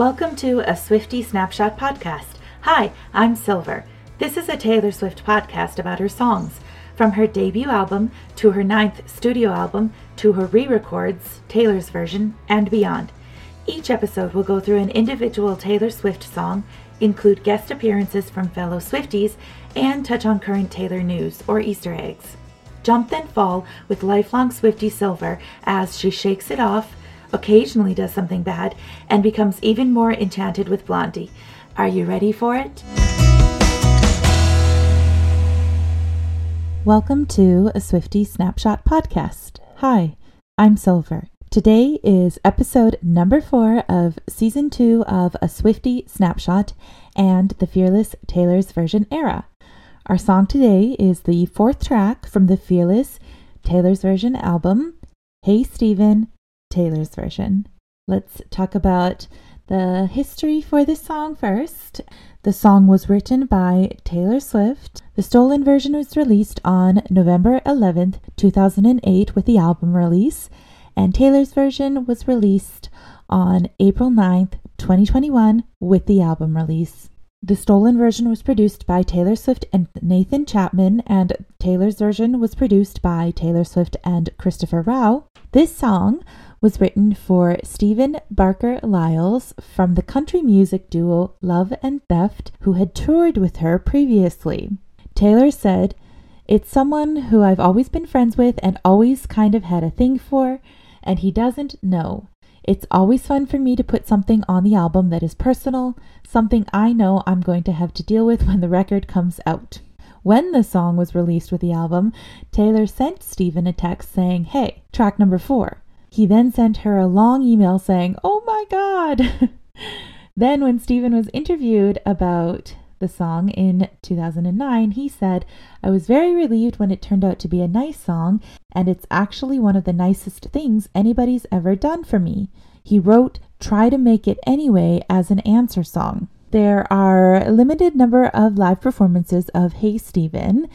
Welcome to a Swiftie Snapshot podcast. Hi, I'm Silver. This is a Taylor Swift podcast about her songs, from her debut album to her ninth studio album to her re records, Taylor's version, and beyond. Each episode will go through an individual Taylor Swift song, include guest appearances from fellow Swifties, and touch on current Taylor news or Easter eggs. Jump then fall with lifelong Swiftie Silver as she shakes it off, occasionally does something bad, and becomes even more enchanted with Blondie. Are you ready for it? Welcome to a Swiftie Snapshot podcast. Hi, I'm Silver. Today is episode number four of season two of A Swiftie Snapshot and the Fearless Taylor's Version era. Our song today is the fourth track from the Fearless Taylor's Version album, Hey Stephen, Taylor's Version. Let's talk about the history for this song first. The song was written by Taylor Swift. The stolen version was released on November 11th, 2008, with the album release and Taylor's version was released on April 9th, 2021, with the album release. The stolen version was produced by Taylor Swift and Nathan Chapman, and Taylor's version was produced by Taylor Swift and Christopher Rowe. This song was written for Stephen Barker Liles from the country music duo Love and Theft, who had toured with her previously. Taylor said, It's someone who I've always been friends with and always kind of had a thing for and he doesn't know. It's always fun for me to put something on the album that is personal, something I know I'm going to have to deal with when the record comes out. When the song was released with the album, Taylor sent Stephen a text saying, Hey, track number four. He then sent her a long email saying, Oh my God! then, when Stephen was interviewed about the song in 2009, he said, I was very relieved when it turned out to be a nice song, and it's actually one of the nicest things anybody's ever done for me. He wrote, Try to make it anyway as an answer song. There are a limited number of live performances of Hey Stephen.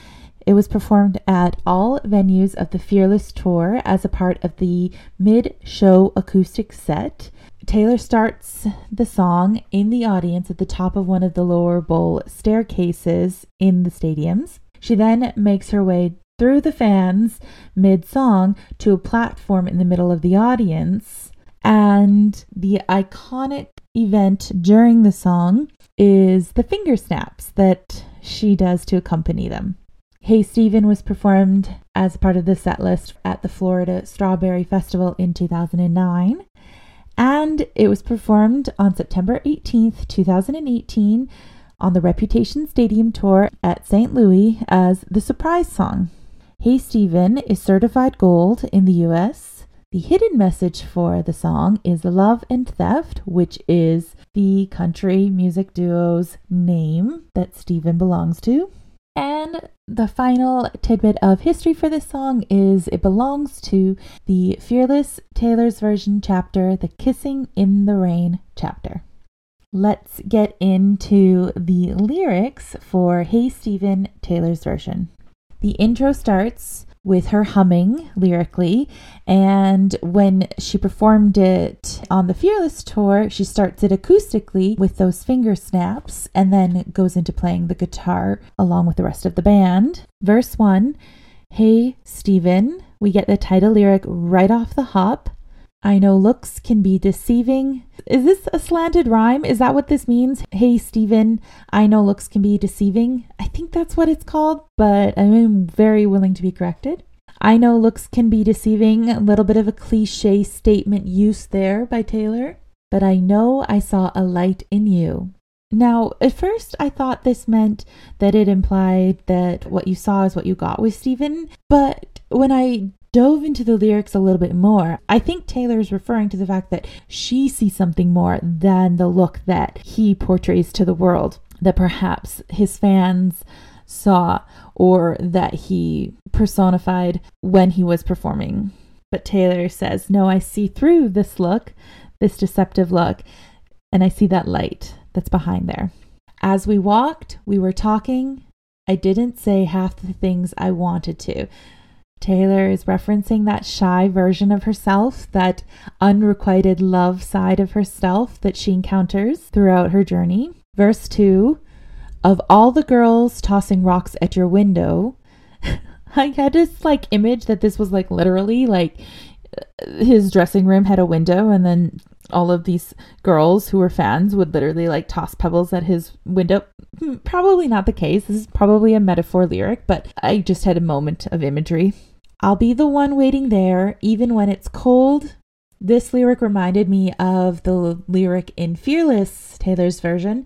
It was performed at all venues of the Fearless Tour as a part of the mid show acoustic set. Taylor starts the song in the audience at the top of one of the lower bowl staircases in the stadiums. She then makes her way through the fans mid song to a platform in the middle of the audience. And the iconic event during the song is the finger snaps that she does to accompany them. Hey Stephen was performed as part of the set list at the Florida Strawberry Festival in 2009 and it was performed on September 18th, 2018, on the Reputation Stadium tour at St. Louis as the surprise song. Hey Stephen is certified gold in the US. The hidden message for the song is Love and Theft, which is the country music duo's name that Stephen belongs to. And the final tidbit of history for this song is it belongs to the Fearless Taylor's Version chapter, the Kissing in the Rain chapter. Let's get into the lyrics for Hey Stephen Taylor's version. The intro starts with her humming lyrically. And when she performed it on the Fearless tour, she starts it acoustically with those finger snaps and then goes into playing the guitar along with the rest of the band. Verse 1 Hey, Stephen. We get the title lyric right off the hop. I know looks can be deceiving. Is this a slanted rhyme? Is that what this means? Hey, Stephen, I know looks can be deceiving. I think that's what it's called, but I'm very willing to be corrected. I know looks can be deceiving, a little bit of a cliche statement used there by Taylor, but I know I saw a light in you. Now, at first, I thought this meant that it implied that what you saw is what you got with Stephen, but when I dove into the lyrics a little bit more, I think Taylor is referring to the fact that she sees something more than the look that he portrays to the world, that perhaps his fans saw or that he personified when he was performing. But Taylor says, No, I see through this look, this deceptive look, and I see that light that's behind there. As we walked, we were talking. I didn't say half the things I wanted to. Taylor is referencing that shy version of herself, that unrequited love side of herself that she encounters throughout her journey. Verse 2 Of all the girls tossing rocks at your window, I had this like image that this was like literally like uh, his dressing room had a window and then all of these girls who were fans would literally like toss pebbles at his window. Hmm, probably not the case. This is probably a metaphor lyric, but I just had a moment of imagery. I'll be the one waiting there, even when it's cold. This lyric reminded me of the lyric in Fearless, Taylor's version,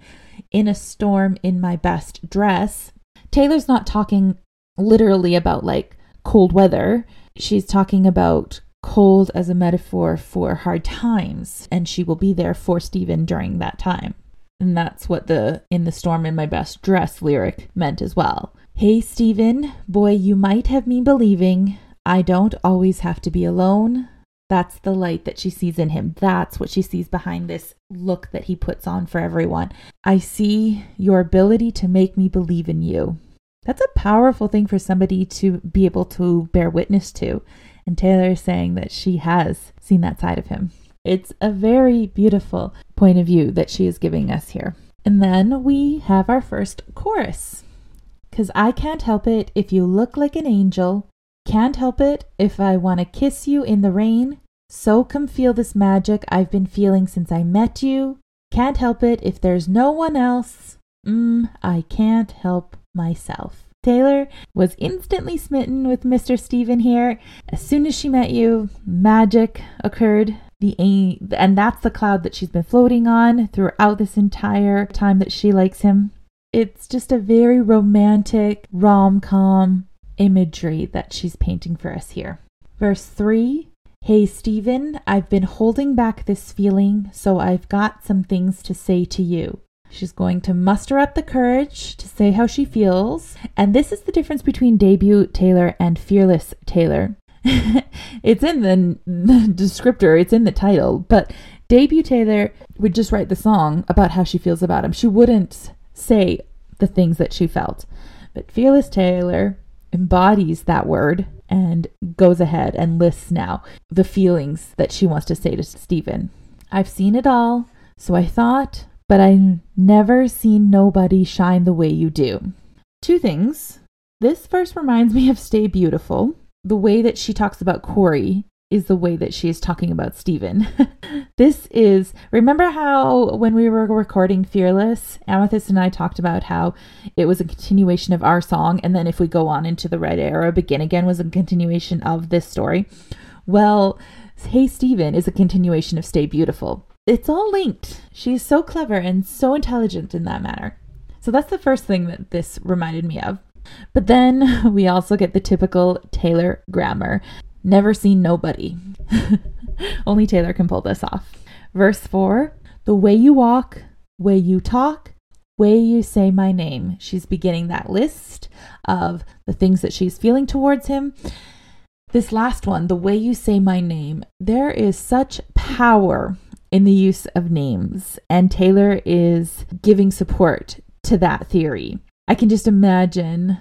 in a storm in my best dress. Taylor's not talking literally about like cold weather. She's talking about cold as a metaphor for hard times, and she will be there for Stephen during that time. And that's what the In the Storm in My Best Dress lyric meant as well. Hey, Stephen, boy, you might have me believing I don't always have to be alone. That's the light that she sees in him. That's what she sees behind this look that he puts on for everyone. I see your ability to make me believe in you. That's a powerful thing for somebody to be able to bear witness to. And Taylor is saying that she has seen that side of him. It's a very beautiful point of view that she is giving us here. And then we have our first chorus. Because I can't help it if you look like an angel. Can't help it if I want to kiss you in the rain. So come feel this magic I've been feeling since I met you. Can't help it if there's no one else. Mmm, I can't help myself. Taylor was instantly smitten with Mr. Stephen here. As soon as she met you, magic occurred. The and that's the cloud that she's been floating on throughout this entire time that she likes him. It's just a very romantic rom-com imagery that she's painting for us here. Verse 3 Hey Stephen, I've been holding back this feeling, so I've got some things to say to you. She's going to muster up the courage to say how she feels. And this is the difference between debut Taylor and fearless Taylor. it's in the, the descriptor, it's in the title, but debut Taylor would just write the song about how she feels about him. She wouldn't say the things that she felt. But fearless Taylor embodies that word and goes ahead and lists now the feelings that she wants to say to Stephen. I've seen it all, so I thought but I've never seen nobody shine the way you do. Two things. This verse reminds me of Stay Beautiful. The way that she talks about Cory is the way that she is talking about Stephen. this is, remember how when we were recording Fearless, Amethyst and I talked about how it was a continuation of our song, and then if we go on into the Red Era, Begin Again was a continuation of this story. Well, Hey Stephen is a continuation of Stay Beautiful it's all linked. She's so clever and so intelligent in that manner. So that's the first thing that this reminded me of. But then we also get the typical Taylor grammar never seen nobody. Only Taylor can pull this off. Verse 4 The way you walk, way you talk, way you say my name. She's beginning that list of the things that she's feeling towards him. This last one, the way you say my name, there is such power in the use of names, and Taylor is giving support to that theory. I can just imagine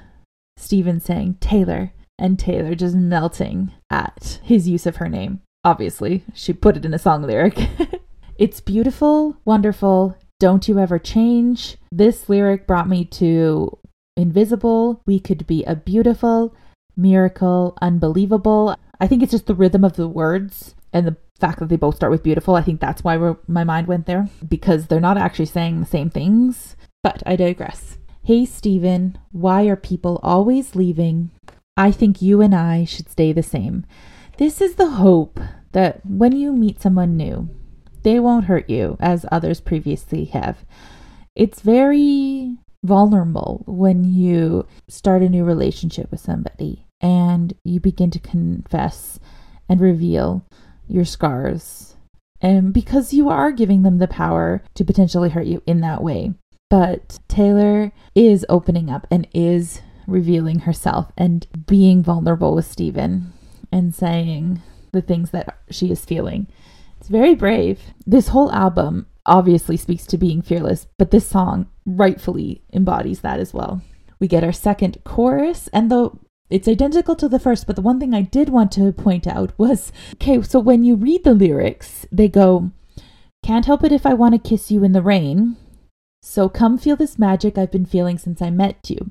Stephen saying Taylor and Taylor just melting at his use of her name. Obviously, she put it in a song lyric. it's beautiful, wonderful, don't you ever change. This lyric brought me to Invisible. We could be a beautiful, miracle, unbelievable. I think it's just the rhythm of the words and the fact that they both start with beautiful, I think that's why my mind went there because they're not actually saying the same things. But I digress. Hey, Stephen, why are people always leaving? I think you and I should stay the same. This is the hope that when you meet someone new, they won't hurt you as others previously have. It's very vulnerable when you start a new relationship with somebody and you begin to confess and reveal your scars. And because you are giving them the power to potentially hurt you in that way. But Taylor is opening up and is revealing herself and being vulnerable with Stephen and saying the things that she is feeling. It's very brave. This whole album obviously speaks to being fearless, but this song rightfully embodies that as well. We get our second chorus, and the It's identical to the first, but the one thing I did want to point out was okay, so when you read the lyrics, they go, Can't help it if I want to kiss you in the rain. So come feel this magic I've been feeling since I met you.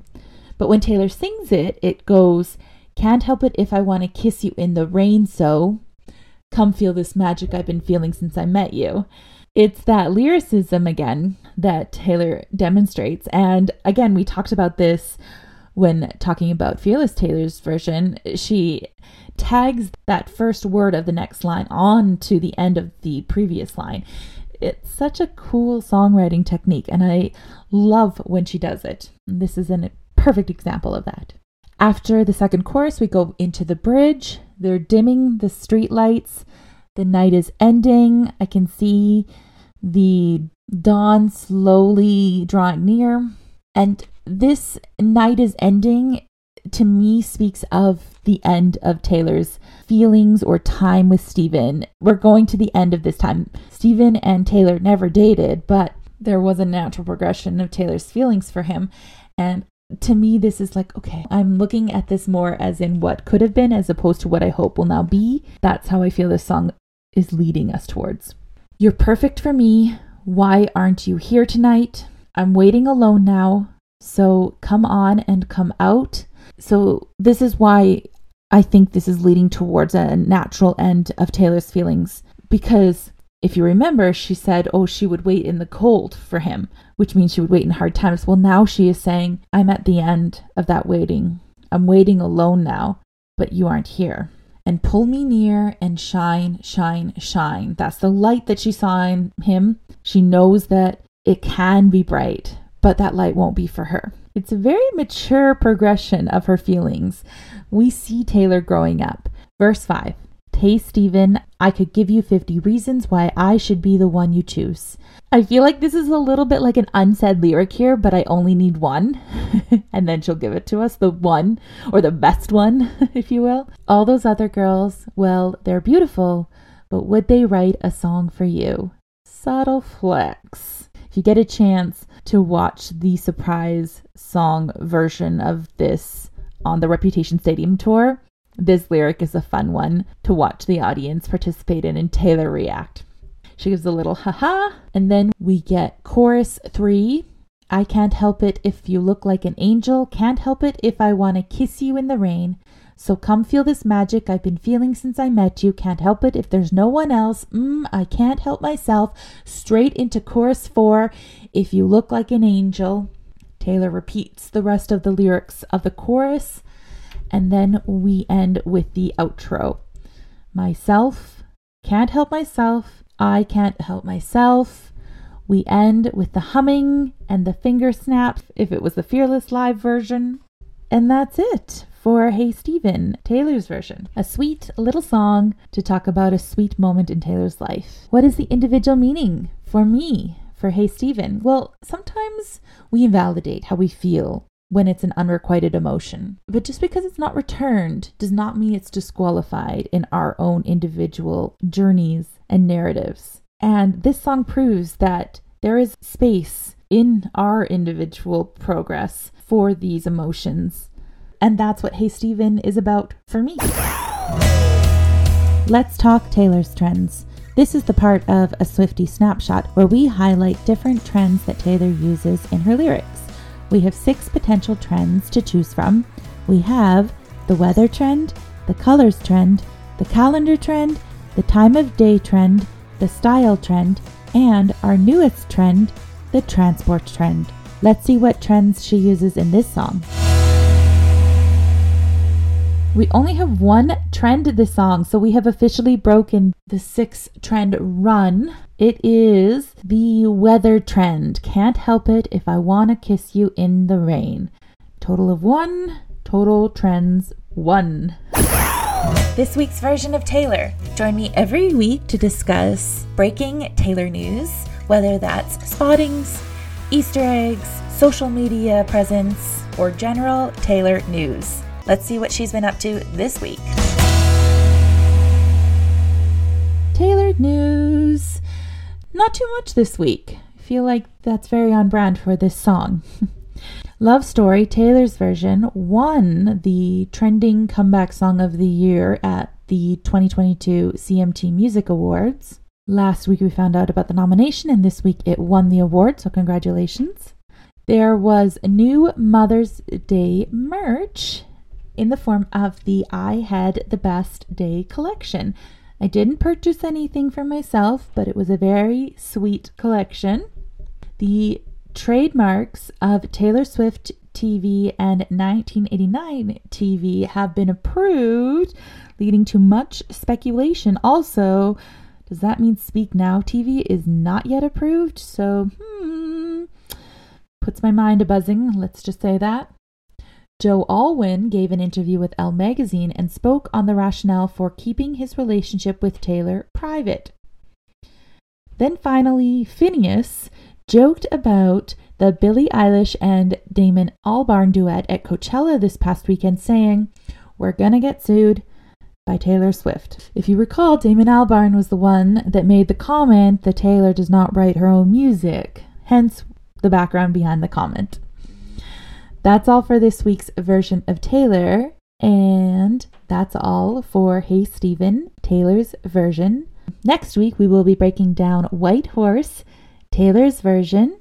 But when Taylor sings it, it goes, Can't help it if I want to kiss you in the rain, so come feel this magic I've been feeling since I met you. It's that lyricism again that Taylor demonstrates. And again, we talked about this when talking about Fearless Taylor's version. She tags that first word of the next line on to the end of the previous line. It's such a cool songwriting technique, and I love when she does it. This is a perfect example of that. After the second chorus, we go into the bridge. They're dimming the street lights. The night is ending. I can see the dawn slowly drawing near. And this night is ending to me speaks of the end of Taylor's feelings or time with Stephen. We're going to the end of this time. Stephen and Taylor never dated, but there was a natural progression of Taylor's feelings for him. And to me, this is like, okay, I'm looking at this more as in what could have been as opposed to what I hope will now be. That's how I feel this song is leading us towards. You're perfect for me. Why aren't you here tonight? I'm waiting alone now. So come on and come out. So this is why I think this is leading towards a natural end of Taylor's feelings because if you remember, she said, oh, she would wait in the cold for him, which means she would wait in hard times. Well, now she is saying, I'm at the end of that waiting. I'm waiting alone now, but you aren't here. And pull me near and shine, shine, shine. That's the light that she saw in him. She knows that it can be bright, but that light won't be for her. It's a very mature progression of her feelings. We see Taylor growing up. Verse 5 Hey, Stephen, I could give you 50 reasons why I should be the one you choose. I feel like this is a little bit like an unsaid lyric here, but I only need one. and then she'll give it to us the one, or the best one, if you will. All those other girls, well, they're beautiful, but would they write a song for you? Subtle flex. If you get a chance, to watch the surprise song version of this on the Reputation Stadium tour. This lyric is a fun one to watch the audience participate in and Taylor react. She gives a little haha, and then we get chorus three. I can't help it if you look like an angel, can't help it if I want to kiss you in the rain. So come feel this magic I've been feeling since I met you. Can't help it if there's no one else. Mmm, I can't help myself. Straight into chorus four. If you look like an angel. Taylor repeats the rest of the lyrics of the chorus. And then we end with the outro. Myself, can't help myself. I can't help myself. We end with the humming and the finger snap if it was the Fearless Live version. And that's it for Hey Stephen, Taylor's version. A sweet little song to talk about a sweet moment in Taylor's life. What is the individual meaning for me, for Hey Stephen? Well, sometimes we invalidate how we feel when it's an unrequited emotion. But just because it's not returned does not mean it's disqualified in our own individual journeys and narratives. And this song proves that there is space in our individual progress for these emotions and that's what Hey Stephen is about for me. Let's talk Taylor's trends. This is the part of a Swiftie snapshot where we highlight different trends that Taylor uses in her lyrics. We have six potential trends to choose from. We have the weather trend, the colors trend, the calendar trend, the time of day trend, the style trend, and our newest trend, the transport trend. Let's see what trends she uses in this song. We only have one trend this song, so we have officially broken the six trend run. It is the weather trend. Can't help it if I want to kiss you in the rain. Total of one, total trends one. This week's version of Taylor. Join me every week to discuss breaking Taylor news, whether that's spottings, Easter eggs, social media presence, or general Taylor news. Let's see what she's been up to this week. Taylor news. Not too much this week. I feel like that's very on brand for this song. Love Story, Taylor's version, won the trending comeback song of the year at the 2022 CMT Music Awards. Last week we found out about the nomination, and this week it won the award, so congratulations. There was new Mother's Day merch in the form of the I Had the Best Day collection. I didn't purchase anything for myself, but it was a very sweet collection. The trademarks of Taylor Swift TV and 1989 TV have been approved, leading to much speculation. Also, does that mean Speak Now TV is not yet approved? So, hmm, puts my mind a buzzing. Let's just say that. Joe Alwyn gave an interview with Elle magazine and spoke on the rationale for keeping his relationship with Taylor private. Then finally, Finneas joked about the Billie Eilish and Damon Albarn duet at Coachella this past weekend, saying, We're gonna get sued by Taylor Swift. If you recall, Damon Albarn was the one that made the comment that Taylor does not write her own music, hence the background behind the comment. That's all for this week's version of Taylor, and that's all for Hey Stephen, Taylor's version. Next week, we will be breaking down White Horse Taylor's version,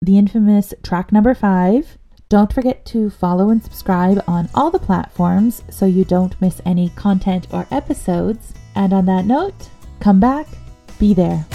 the infamous track number five. Don't forget to follow and subscribe on all the platforms so you don't miss any content or episodes. And on that note, come back, be there.